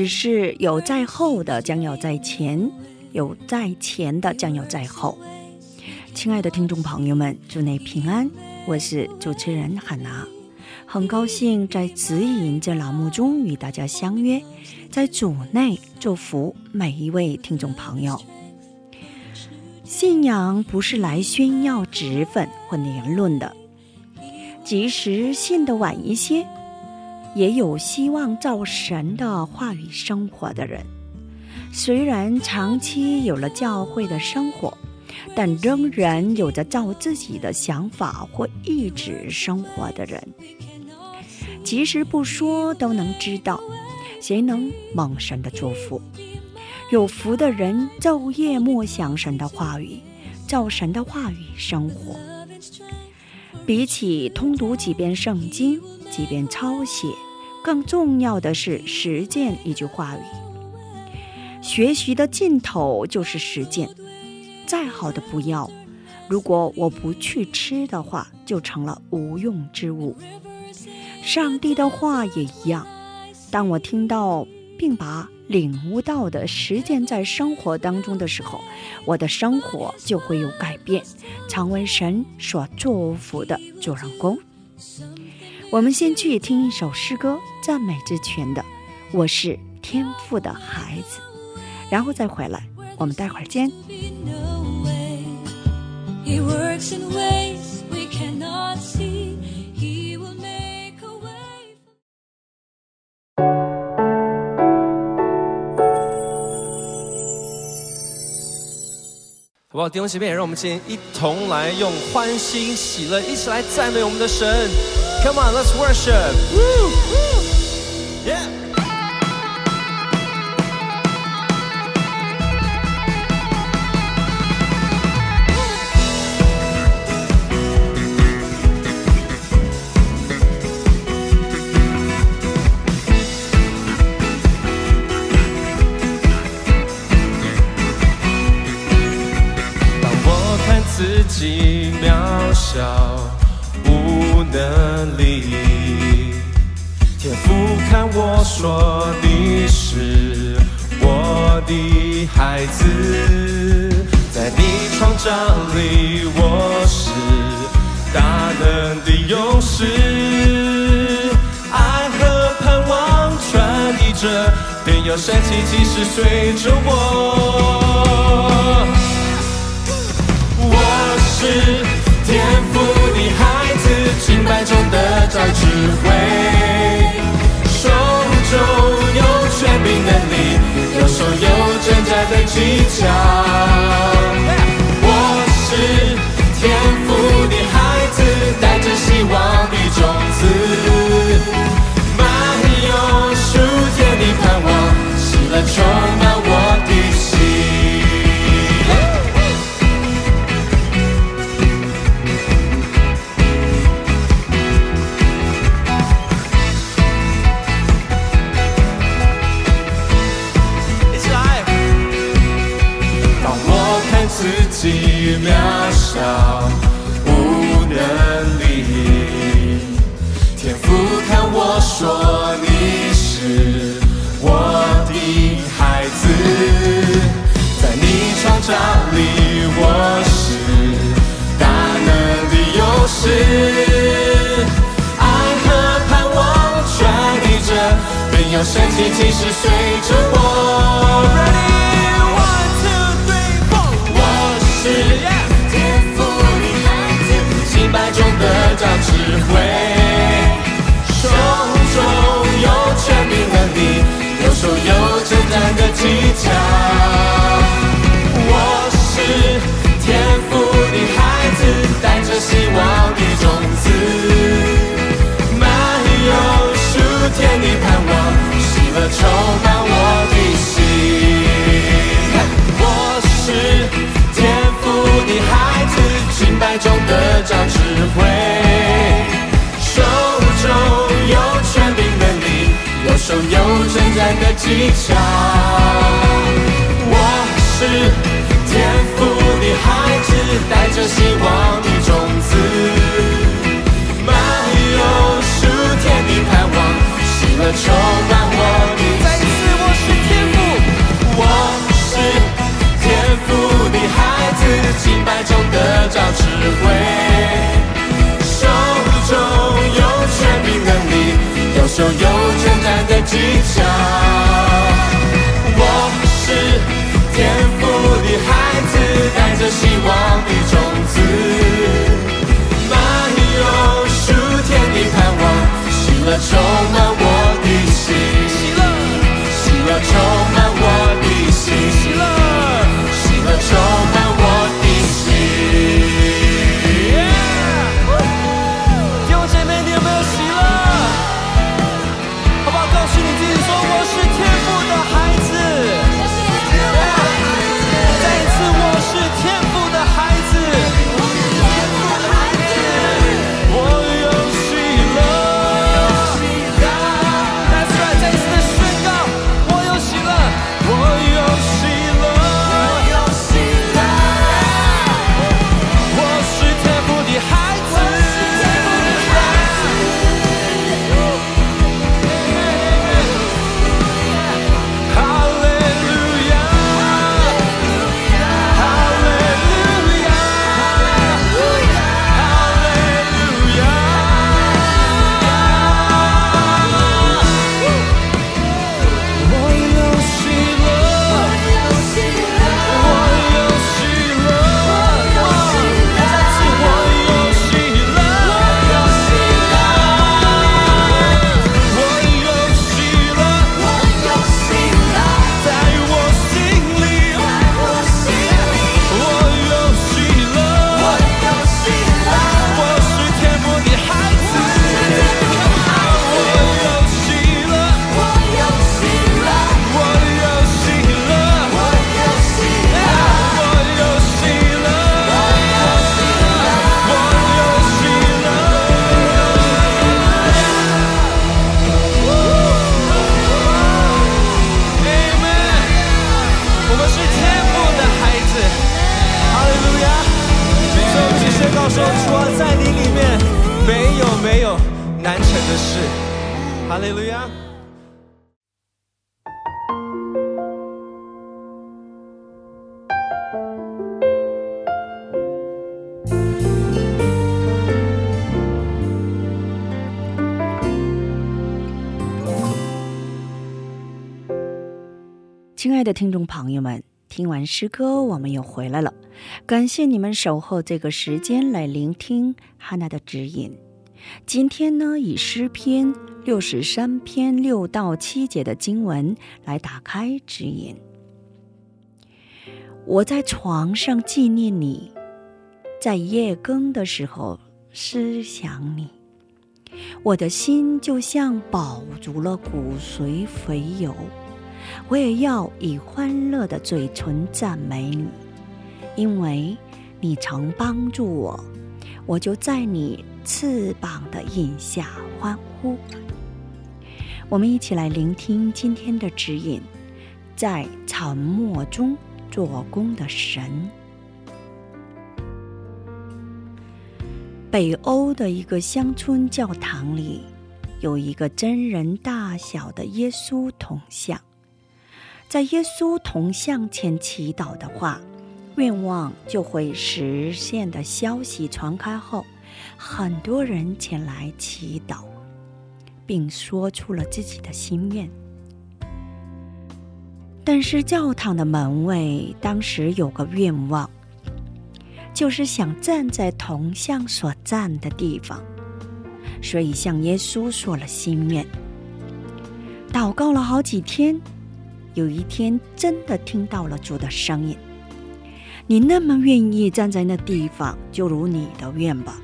只是有在后的将要在前，有在前的将要在后。亲爱的听众朋友们，祝你平安，我是主持人海娜，很高兴在指引这栏目中与大家相约，在主内祝福每一位听众朋友。信仰不是来炫耀职分或年论的，即使信的晚一些，也有希望照神的话语生活的人，虽然长期有了教会的生活，但仍然有着照自己的想法或意志生活的人。即使不说，都能知道，谁能蒙神的祝福？有福的人昼夜默想神的话语，照神的话语生活。比起通读几遍圣经、几遍抄写，更重要的是实践一句话语。学习的尽头就是实践。再好的不要，如果我不去吃的话，就成了无用之物。上帝的话也一样，当我听到并把领悟到的实践在生活当中的时候，我的生活就会有改变，成为神所祝福的主人公。我们先去听一首诗歌，赞美之泉的《我是天赋的孩子》，然后再回来，我们待会儿见。He works in ways we cannot see. 好不好？弟兄姐妹，让我们今天一同来用欢欣喜乐，一起来赞美我们的神。Come on, let's worship. 便有神奇骑士随着我。我是天赋的孩子，敬拜中得着智慧，手中有权柄能力，右手有真假的技巧。自己渺小无能力，天父看我说你是我的孩子，在你创造里我是大能的勇士，爱和盼望传递着，便有神奇骑士随着我。手有成长的技巧。我是天赋的孩子，带着希望的种子，满有属天的盼望，喜乐充满我的再一次，我是天赋，我是天赋的孩子，敬拜中得着智慧，右手有征战的技巧。亲爱的听众朋友们，听完诗歌，我们又回来了。感谢你们守候这个时间来聆听哈娜的指引。今天呢，以诗篇六十三篇六到七节的经文来打开指引。我在床上纪念你，在夜更的时候思想你，我的心就像饱足了骨髓肥油。我也要以欢乐的嘴唇赞美你，因为你曾帮助我，我就在你翅膀的印下欢呼。我们一起来聆听今天的指引，在沉默中做工的神。北欧的一个乡村教堂里，有一个真人大小的耶稣铜像。在耶稣铜像前祈祷的话，愿望就会实现的消息传开后，很多人前来祈祷，并说出了自己的心愿。但是教堂的门卫当时有个愿望，就是想站在铜像所站的地方，所以向耶稣说了心愿。祷告了好几天，有一天真的听到了主的声音：“你那么愿意站在那地方，就如你的愿吧，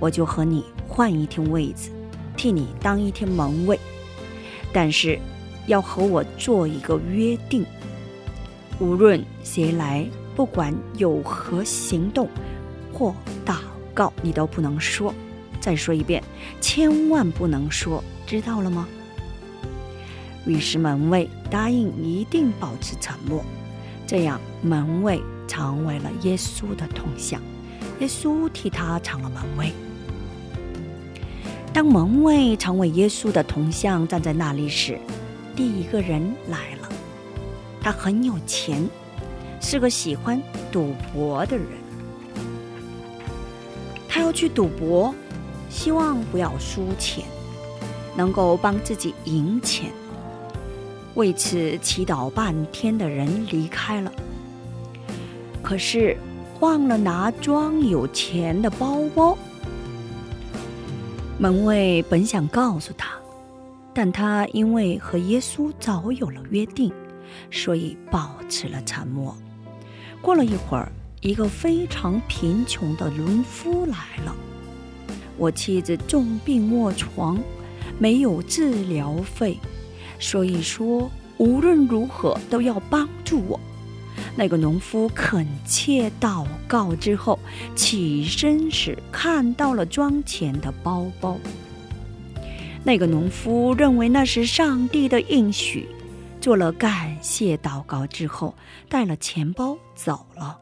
我就和你换一天位子，替你当一天门卫。但是要和我做一个约定，无论谁来，不管有何行动或祷告，你都不能说。再说一遍，千万不能说，知道了吗？”于是门卫答应一定保持沉默。这样，门卫成为了耶稣的铜像，耶稣替他成了门卫。当门卫成为耶稣的铜像站在那里时，第一个人来了。他很有钱，是个喜欢赌博的人。他要去赌博，希望不要输钱，能够帮自己赢钱。为此祈祷半天的人离开了，可是忘了拿装有钱的包包。门卫本想告诉他，但他因为和耶稣早有了约定，所以保持了沉默。过了一会儿，一个非常贫穷的农夫来了。我妻子重病卧床，没有治疗费。所以说，无论如何都要帮助我。那个农夫恳切祷告之后，起身时看到了装钱的包包。那个农夫认为那是上帝的应许，做了感谢祷告之后，带了钱包走了。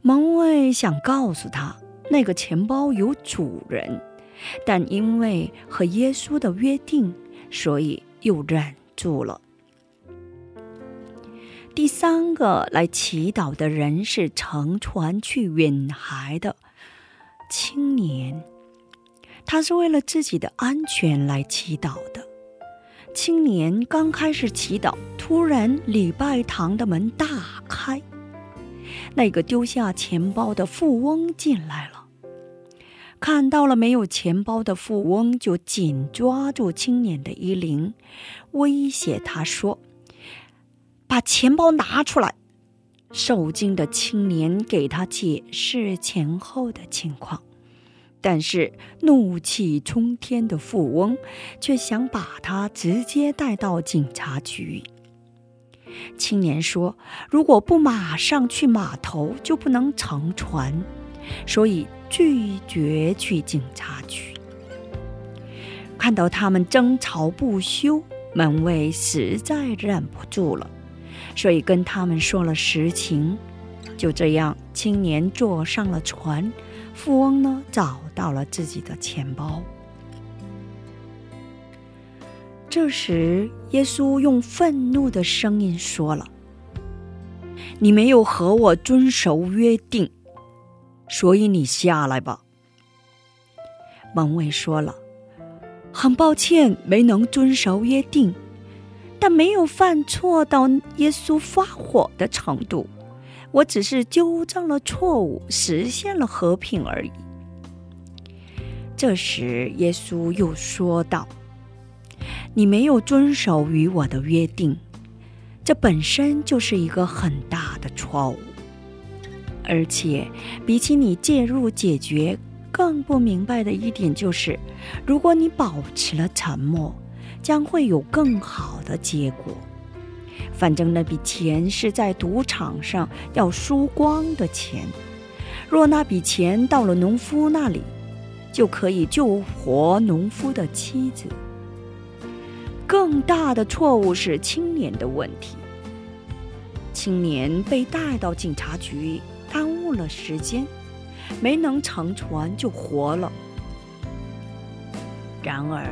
门卫想告诉他，那个钱包有主人，但因为和耶稣的约定，所以。又忍住了。第三个来祈祷的人是乘船去远海的青年，他是为了自己的安全来祈祷的。青年刚开始祈祷，突然礼拜堂的门大开，那个丢下钱包的富翁进来了。看到了没有钱包的富翁，就紧抓住青年的衣领，威胁他说：“把钱包拿出来。”受惊的青年给他解释前后的情况，但是怒气冲天的富翁却想把他直接带到警察局。青年说：“如果不马上去码头，就不能乘船。”所以拒绝去警察局。看到他们争吵不休，门卫实在忍不住了，所以跟他们说了实情。就这样，青年坐上了船，富翁呢找到了自己的钱包。这时，耶稣用愤怒的声音说了：“你没有和我遵守约定。”所以你下来吧。门卫说了：“很抱歉没能遵守约定，但没有犯错到耶稣发火的程度。我只是纠正了错误，实现了和平而已。”这时，耶稣又说道：“你没有遵守与我的约定，这本身就是一个很大的错误。”而且，比起你介入解决，更不明白的一点就是，如果你保持了沉默，将会有更好的结果。反正那笔钱是在赌场上要输光的钱，若那笔钱到了农夫那里，就可以救活农夫的妻子。更大的错误是青年的问题。青年被带到警察局。了时间，没能乘船就活了。然而，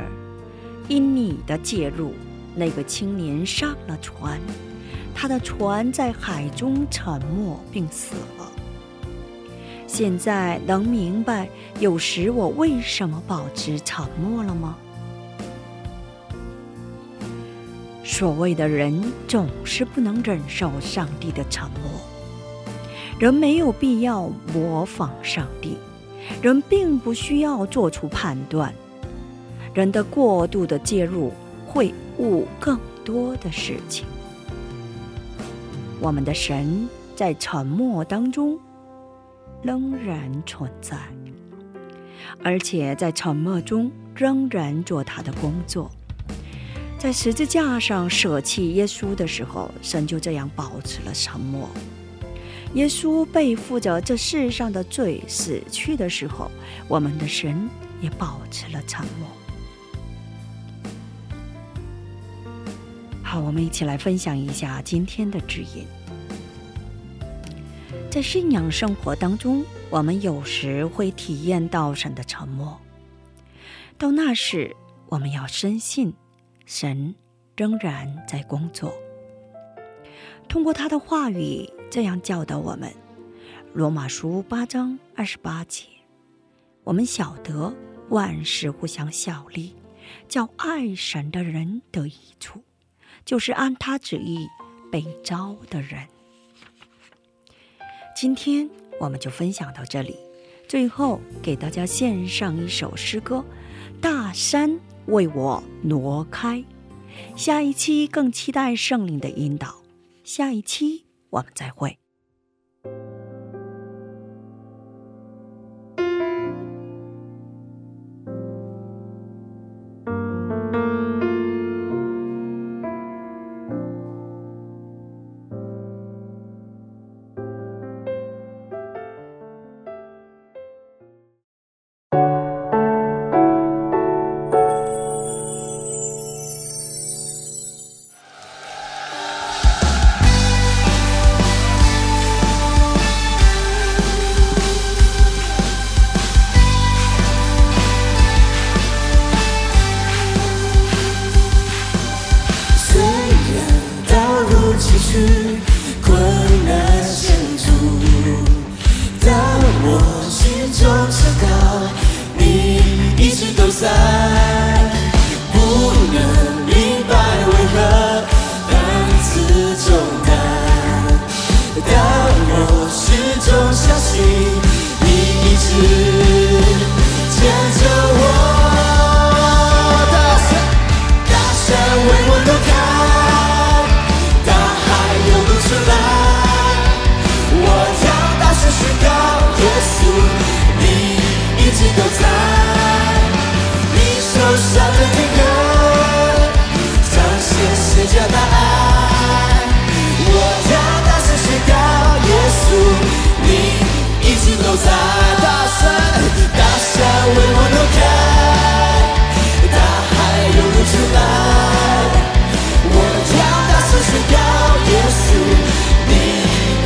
因你的介入，那个青年上了船，他的船在海中沉没并死了。现在能明白有时我为什么保持沉默了吗？所谓的人总是不能忍受上帝的沉默。人没有必要模仿上帝，人并不需要做出判断。人的过度的介入会误更多的事情。我们的神在沉默当中仍然存在，而且在沉默中仍然做他的工作。在十字架上舍弃耶稣的时候，神就这样保持了沉默。耶稣背负着这世上的罪死去的时候，我们的神也保持了沉默。好，我们一起来分享一下今天的指引。在信仰生活当中，我们有时会体验到神的沉默。到那时，我们要深信，神仍然在工作。通过他的话语，这样教导我们：《罗马书》八章二十八节，我们晓得万事互相效力，叫爱神的人得益处，就是按他旨意被招的人。今天我们就分享到这里，最后给大家献上一首诗歌《大山为我挪开》。下一期更期待圣灵的引导，下一期我们再会。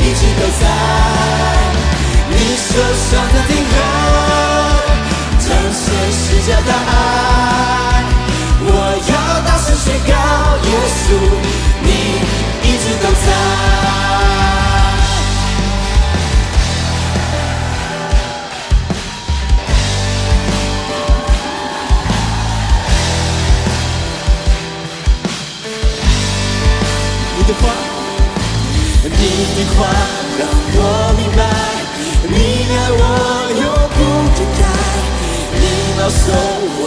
一直都在。你受伤的定格，彰显世界答案。话让我明白，你爱我永不更改，你保守我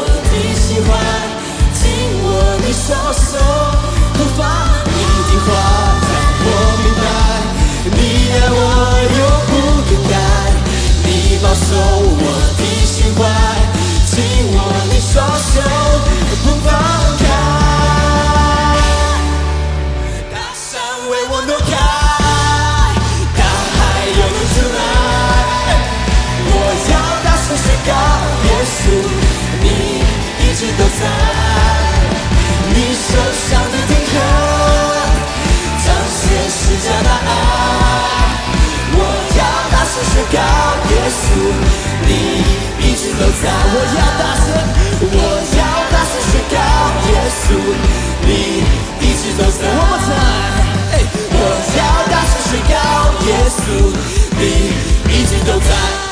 我要大声，我要大声宣告，耶稣，你一直都在。One more time，哎我要大声宣告，耶稣，你一直都在。